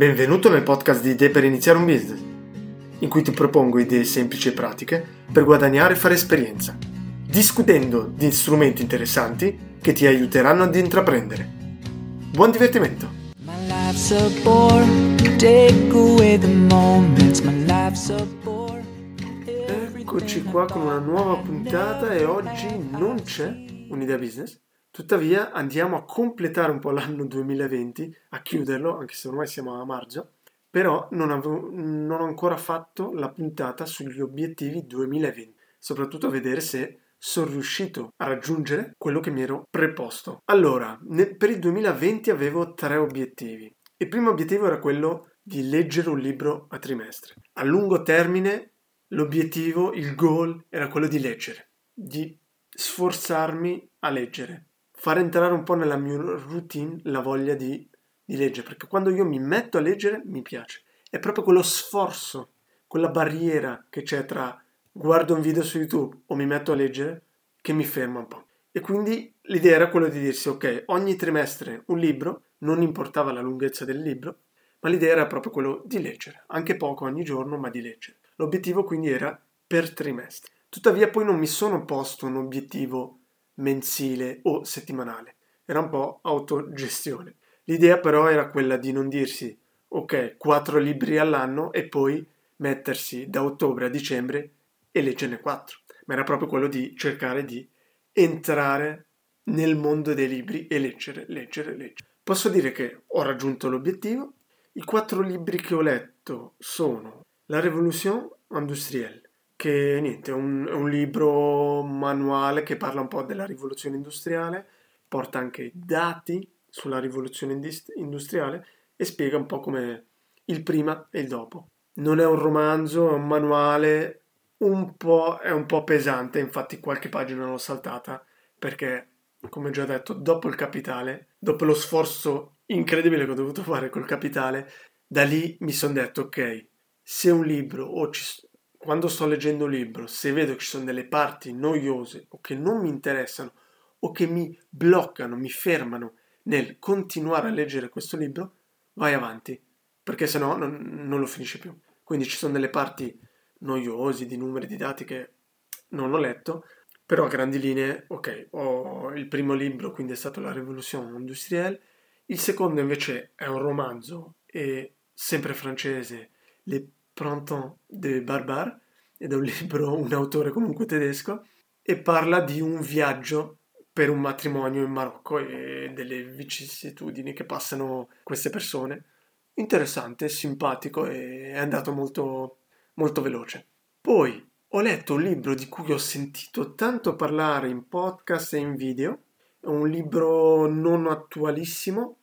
Benvenuto nel podcast di Idee per iniziare un business, in cui ti propongo idee semplici e pratiche per guadagnare e fare esperienza, discutendo di strumenti interessanti che ti aiuteranno ad intraprendere. Buon divertimento! Eccoci qua con una nuova puntata e oggi non c'è un'idea business, Tuttavia andiamo a completare un po' l'anno 2020, a chiuderlo, anche se ormai siamo a marzo, però non, avevo, non ho ancora fatto la puntata sugli obiettivi 2020, soprattutto a vedere se sono riuscito a raggiungere quello che mi ero preposto. Allora, nel, per il 2020 avevo tre obiettivi. Il primo obiettivo era quello di leggere un libro a trimestre. A lungo termine l'obiettivo, il goal era quello di leggere, di sforzarmi a leggere far entrare un po' nella mia routine la voglia di, di leggere, perché quando io mi metto a leggere mi piace. È proprio quello sforzo, quella barriera che c'è tra guardo un video su YouTube o mi metto a leggere che mi ferma un po'. E quindi l'idea era quella di dirsi, ok, ogni trimestre un libro, non importava la lunghezza del libro, ma l'idea era proprio quello di leggere, anche poco ogni giorno, ma di leggere. L'obiettivo quindi era per trimestre. Tuttavia poi non mi sono posto un obiettivo mensile o settimanale. Era un po' autogestione. L'idea però era quella di non dirsi ok, quattro libri all'anno e poi mettersi da ottobre a dicembre e leggerne quattro, ma era proprio quello di cercare di entrare nel mondo dei libri e leggere, leggere, leggere. Posso dire che ho raggiunto l'obiettivo. I quattro libri che ho letto sono La Révolution industrielle, che niente, è un, un, libro manuale che parla un po' della rivoluzione industriale, porta anche dati sulla rivoluzione industriale e spiega un po' come il prima e il dopo. Non è un romanzo, è un manuale, un po', è un po' pesante, infatti qualche pagina l'ho saltata perché, come già detto, dopo il capitale, dopo lo sforzo incredibile che ho dovuto fare col capitale, da lì mi sono detto ok, se un libro o ci, quando sto leggendo un libro, se vedo che ci sono delle parti noiose o che non mi interessano o che mi bloccano, mi fermano nel continuare a leggere questo libro, vai avanti, perché sennò non, non lo finisce più. Quindi ci sono delle parti noiose, di numeri, di dati che non ho letto, però a grandi linee, ok, ho il primo libro, quindi è stato La Révolution industrielle, il secondo invece è un romanzo, e sempre francese, Le Printemps de Barbar, ed è un libro, un autore comunque tedesco, e parla di un viaggio per un matrimonio in Marocco e delle vicissitudini che passano queste persone. Interessante, simpatico e è andato molto, molto veloce. Poi ho letto un libro di cui ho sentito tanto parlare in podcast e in video, è un libro non attualissimo,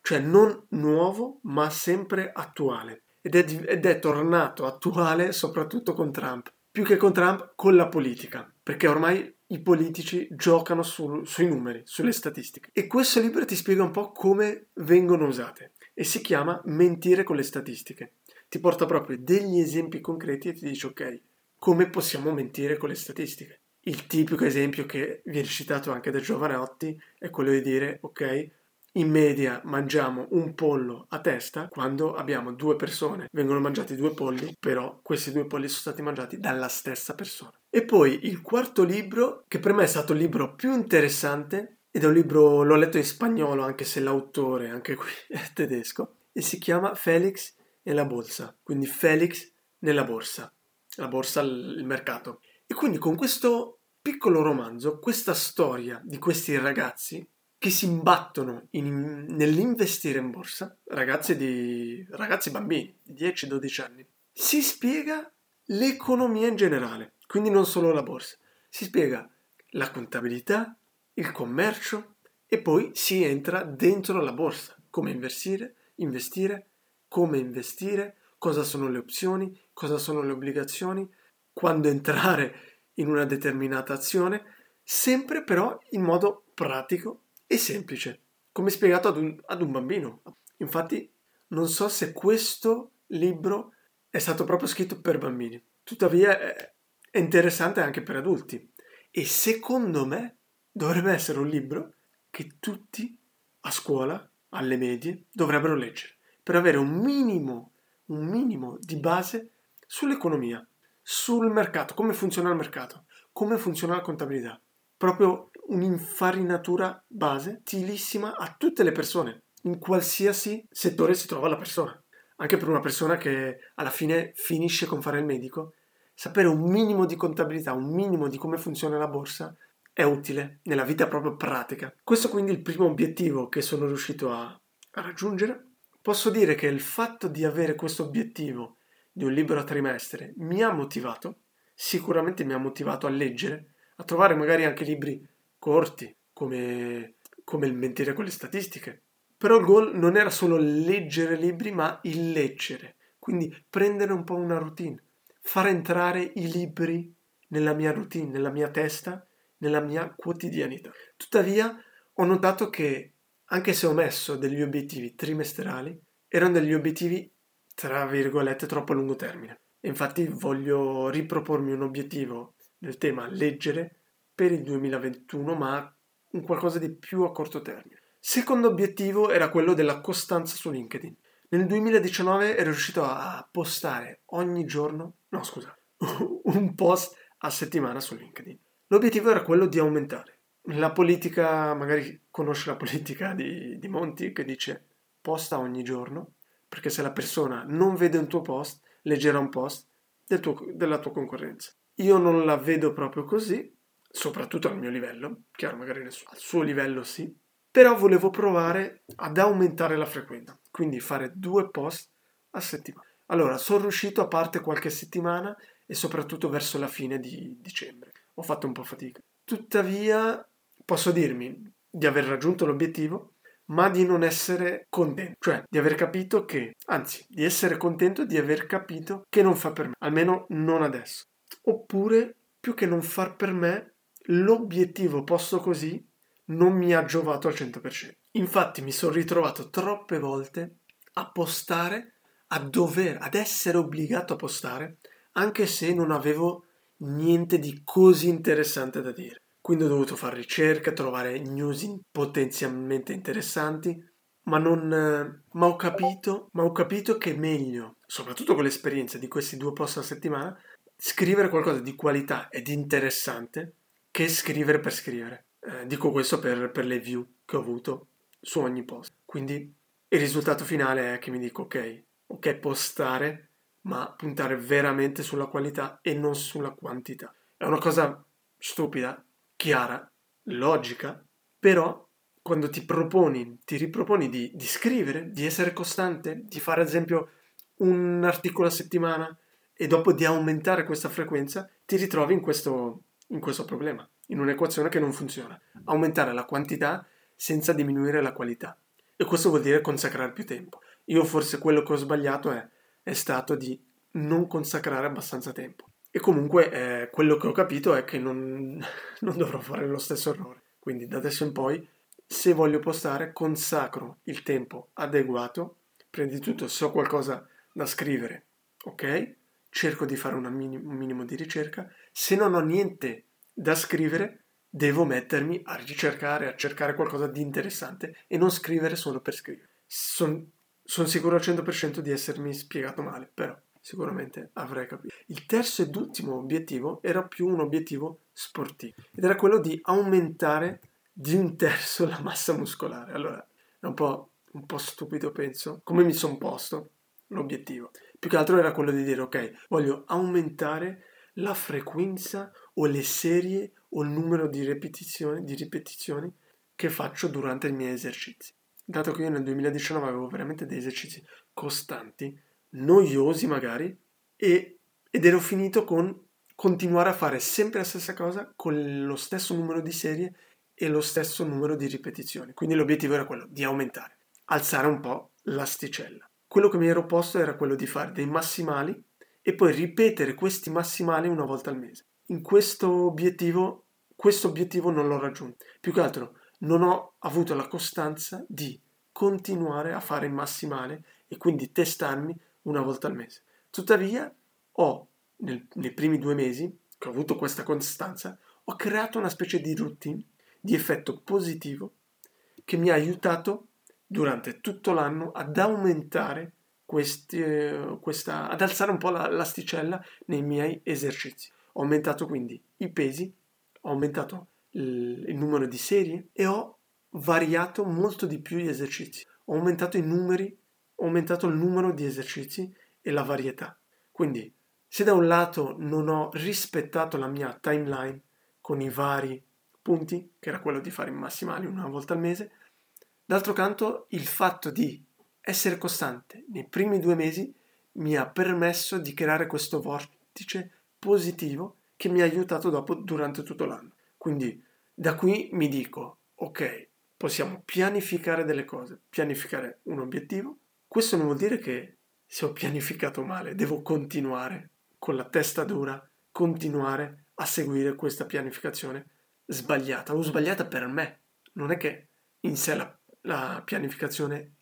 cioè non nuovo, ma sempre attuale ed è, ed è tornato attuale soprattutto con Trump. Più che con Trump, con la politica, perché ormai i politici giocano su, sui numeri, sulle statistiche. E questo libro ti spiega un po' come vengono usate e si chiama Mentire con le statistiche. Ti porta proprio degli esempi concreti e ti dice ok, come possiamo mentire con le statistiche? Il tipico esempio che viene citato anche da Giovanotti è quello di dire ok, in media mangiamo un pollo a testa quando abbiamo due persone. Vengono mangiati due polli, però questi due polli sono stati mangiati dalla stessa persona. E poi il quarto libro, che per me è stato il libro più interessante, ed è un libro, l'ho letto in spagnolo, anche se l'autore, anche qui, è tedesco, e si chiama Felix e la borsa. Quindi Felix nella borsa. La borsa, il mercato. E quindi con questo piccolo romanzo, questa storia di questi ragazzi che si imbattono in, nell'investire in borsa, ragazzi, di, ragazzi bambini di 10-12 anni, si spiega l'economia in generale, quindi non solo la borsa, si spiega la contabilità, il commercio e poi si entra dentro la borsa, come investire, investire, come investire, cosa sono le opzioni, cosa sono le obbligazioni, quando entrare in una determinata azione, sempre però in modo pratico e semplice, come spiegato ad un, ad un bambino. Infatti non so se questo libro è stato proprio scritto per bambini, tuttavia è, è interessante anche per adulti e secondo me dovrebbe essere un libro che tutti a scuola, alle medie, dovrebbero leggere, per avere un minimo, un minimo di base sull'economia, sul mercato, come funziona il mercato, come funziona la contabilità. Proprio un'infarinatura base utilissima a tutte le persone, in qualsiasi settore si trova la persona. Anche per una persona che alla fine finisce con fare il medico, sapere un minimo di contabilità, un minimo di come funziona la borsa è utile nella vita proprio pratica. Questo quindi è il primo obiettivo che sono riuscito a, raggiungere. Posso dire che il fatto di avere questo obiettivo di un libro a trimestre mi ha motivato, sicuramente mi ha motivato a leggere, a trovare magari anche libri corti, come, come il mentire con le statistiche. Però il goal non era solo leggere libri, ma il leggere, quindi prendere un po' una routine, far entrare i libri nella mia routine, nella mia testa, nella mia quotidianità. Tuttavia ho notato che, anche se ho messo degli obiettivi trimestrali, erano degli obiettivi tra virgolette troppo a lungo termine. infatti voglio ripropormi un obiettivo nel tema leggere per il 2021, ma un qualcosa di più a corto termine. Secondo obiettivo era quello della costanza su LinkedIn. Nel 2019 ero riuscito a postare ogni giorno, no scusa, un post a settimana su LinkedIn. L'obiettivo era quello di aumentare. La politica, magari conosce la politica di, di Monti che dice posta ogni giorno perché se la persona non vede un tuo post, leggerà un post del tuo, della tua concorrenza. Io non la vedo proprio così, soprattutto al mio livello, chiaro, magari al suo livello sì, però volevo provare ad aumentare la frequenza, quindi fare due post a settimana. Allora, sono riuscito a parte qualche settimana e soprattutto verso la fine di dicembre. Ho fatto un po' fatica. Tuttavia, posso dirmi di aver raggiunto l'obiettivo ma di non essere contento, cioè di aver capito che, anzi, di essere contento di aver capito che non fa per me, almeno non adesso. Oppure, più che non far per me, l'obiettivo posto così non mi ha giovato al 100%. Infatti mi sono ritrovato troppe volte a postare, a dover, ad essere obbligato a postare, anche se non avevo niente di così interessante da dire. Quindi ho dovuto fare ricerca, trovare news potenzialmente interessanti, ma, non, ma, ho capito, ma ho capito che è meglio, soprattutto con l'esperienza di questi due post a settimana, scrivere qualcosa di qualità ed interessante che scrivere per scrivere. Eh, dico questo per, per le view che ho avuto su ogni post. Quindi il risultato finale è che mi dico ok, ok postare, ma puntare veramente sulla qualità e non sulla quantità. È una cosa stupida, chiara, logica, però quando ti proponi, ti riproponi di, di scrivere, di essere costante, di fare ad esempio un articolo a settimana e dopo di aumentare questa frequenza, ti ritrovi in questo, in questo problema, in un'equazione che non funziona. Aumentare la quantità senza diminuire la qualità. E questo vuol dire consacrare più tempo. Io forse quello che ho sbagliato è, è stato di non consacrare abbastanza tempo. E comunque eh, quello che ho capito è che non, non dovrò fare lo stesso errore. Quindi da adesso in poi, se voglio postare, consacro il tempo adeguato. Prima di tutto, se ho qualcosa da scrivere, ok? Cerco di fare minim- un minimo di ricerca. Se non ho niente da scrivere, devo mettermi a ricercare, a cercare qualcosa di interessante e non scrivere solo per scrivere. Sono son sicuro al 100% di essermi spiegato male, però sicuramente avrei capito. Il terzo ed ultimo obiettivo era più un obiettivo sportivo ed era quello di aumentare di un terzo la massa muscolare. Allora, è un po', un po stupido, penso, come mi sono posto l'obiettivo. Più che altro era quello di dire, ok, voglio aumentare la frequenza o le serie o il numero di ripetizioni, di ripetizioni che faccio durante i miei esercizi. Dato che io nel 2019 avevo veramente dei esercizi costanti, noiosi magari, e, ed ero finito con continuare a fare sempre la stessa cosa con lo stesso numero di serie e lo stesso numero di ripetizioni. Quindi l'obiettivo era quello di aumentare, alzare un po' l'asticella. Quello che mi ero posto era quello di fare dei massimali e poi ripetere questi massimali una volta al mese. In questo obiettivo, questo obiettivo non l'ho raggiunto. Più che altro non ho avuto la costanza di continuare a fare il massimale e quindi testarmi una volta al mese. Tuttavia, ho nel, nei primi due mesi che ho avuto questa costanza, ho creato una specie di routine di effetto positivo che mi ha aiutato durante tutto l'anno ad aumentare questi, questa, ad alzare un po' la, l'asticella nei miei esercizi. Ho aumentato quindi i pesi, ho aumentato il, il numero di serie e ho variato molto di più gli esercizi. Ho aumentato i numeri, ho aumentato il numero di esercizi e la varietà. Quindi, se da un lato non ho rispettato la mia timeline con i vari punti, che era quello di fare i massimali una volta al mese, d'altro canto il fatto di essere costante nei primi due mesi mi ha permesso di creare questo vortice positivo che mi ha aiutato dopo durante tutto l'anno. Quindi da qui mi dico, ok, possiamo pianificare delle cose, pianificare un obiettivo. Questo non vuol dire che se ho pianificato male devo continuare con la testa dura, continuare a seguire questa pianificazione sbagliata o sbagliata per me. Non è che in sé la, la pianificazione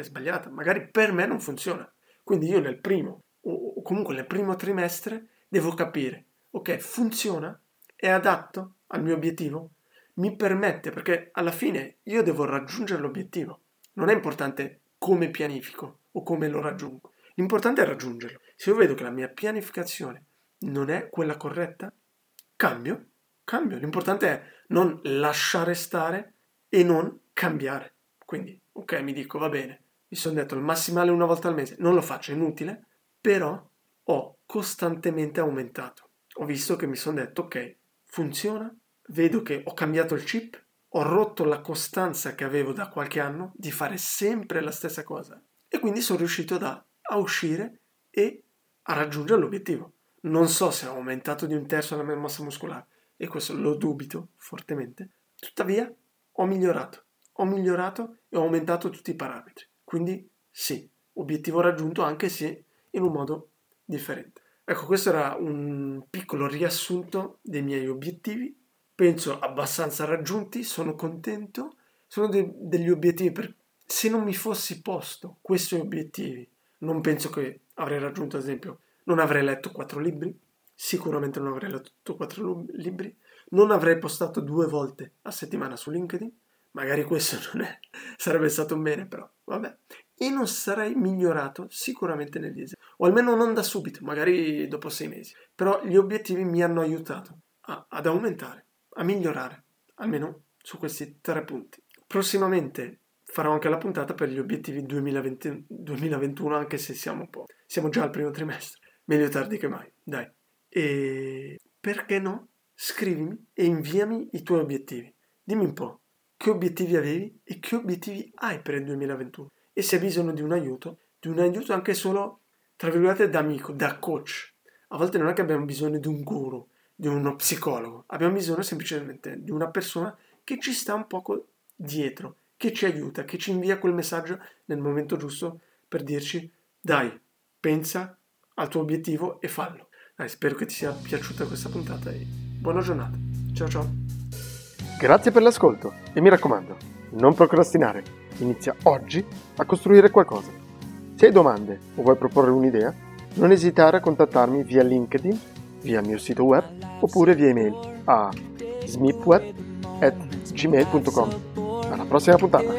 è sbagliata, magari per me non funziona. Quindi io nel primo o comunque nel primo trimestre devo capire, ok, funziona, è adatto al mio obiettivo, mi permette, perché alla fine io devo raggiungere l'obiettivo. Non è importante come pianifico o come lo raggiungo. L'importante è raggiungerlo. Se io vedo che la mia pianificazione non è quella corretta, cambio, cambio. L'importante è non lasciare stare e non cambiare. Quindi, ok, mi dico, va bene, mi sono detto il massimale una volta al mese, non lo faccio, è inutile, però ho costantemente aumentato. Ho visto che mi sono detto, ok, funziona, vedo che ho cambiato il chip, ho rotto la costanza che avevo da qualche anno di fare sempre la stessa cosa e quindi sono riuscito da, a uscire e a raggiungere l'obiettivo. Non so se ho aumentato di un terzo la mia massa muscolare e questo lo dubito fortemente, tuttavia ho migliorato, ho migliorato e ho aumentato tutti i parametri. Quindi sì, obiettivo raggiunto anche se in un modo differente. Ecco, questo era un piccolo riassunto dei miei obiettivi, penso abbastanza raggiunti, sono contento, sono de- degli obiettivi per... Se non mi fossi posto questi obiettivi, non penso che avrei raggiunto, ad esempio, non avrei letto quattro libri, sicuramente non avrei letto quattro libri, non avrei postato due volte a settimana su LinkedIn, magari questo non è, sarebbe stato un bene, però vabbè. E non sarei migliorato sicuramente negli esami, o almeno non da subito, magari dopo sei mesi. Però gli obiettivi mi hanno aiutato a, ad aumentare, a migliorare, almeno su questi tre punti. Prossimamente farò anche la puntata per gli obiettivi 2020, 2021, anche se siamo un po'. Siamo già al primo trimestre. Meglio tardi che mai, dai. E perché no? Scrivimi e inviami i tuoi obiettivi. Dimmi un po', che obiettivi avevi e che obiettivi hai per il 2021 e se hai bisogno di un aiuto, di un aiuto anche solo, tra virgolette, da amico, da coach. A volte non è che abbiamo bisogno di un guru, di uno psicologo, abbiamo bisogno semplicemente di una persona che ci sta un poco dietro, che ci aiuta, che ci invia quel messaggio nel momento giusto per dirci dai, pensa al tuo obiettivo e fallo. Dai, spero che ti sia piaciuta questa puntata e buona giornata. Ciao ciao. Grazie per l'ascolto e mi raccomando, non procrastinare, inizia oggi a costruire qualcosa. Se hai domande o vuoi proporre un'idea, non esitare a contattarmi via LinkedIn, via il mio sito web oppure via email a smipweb.gmail.com. Alla prossima puntata!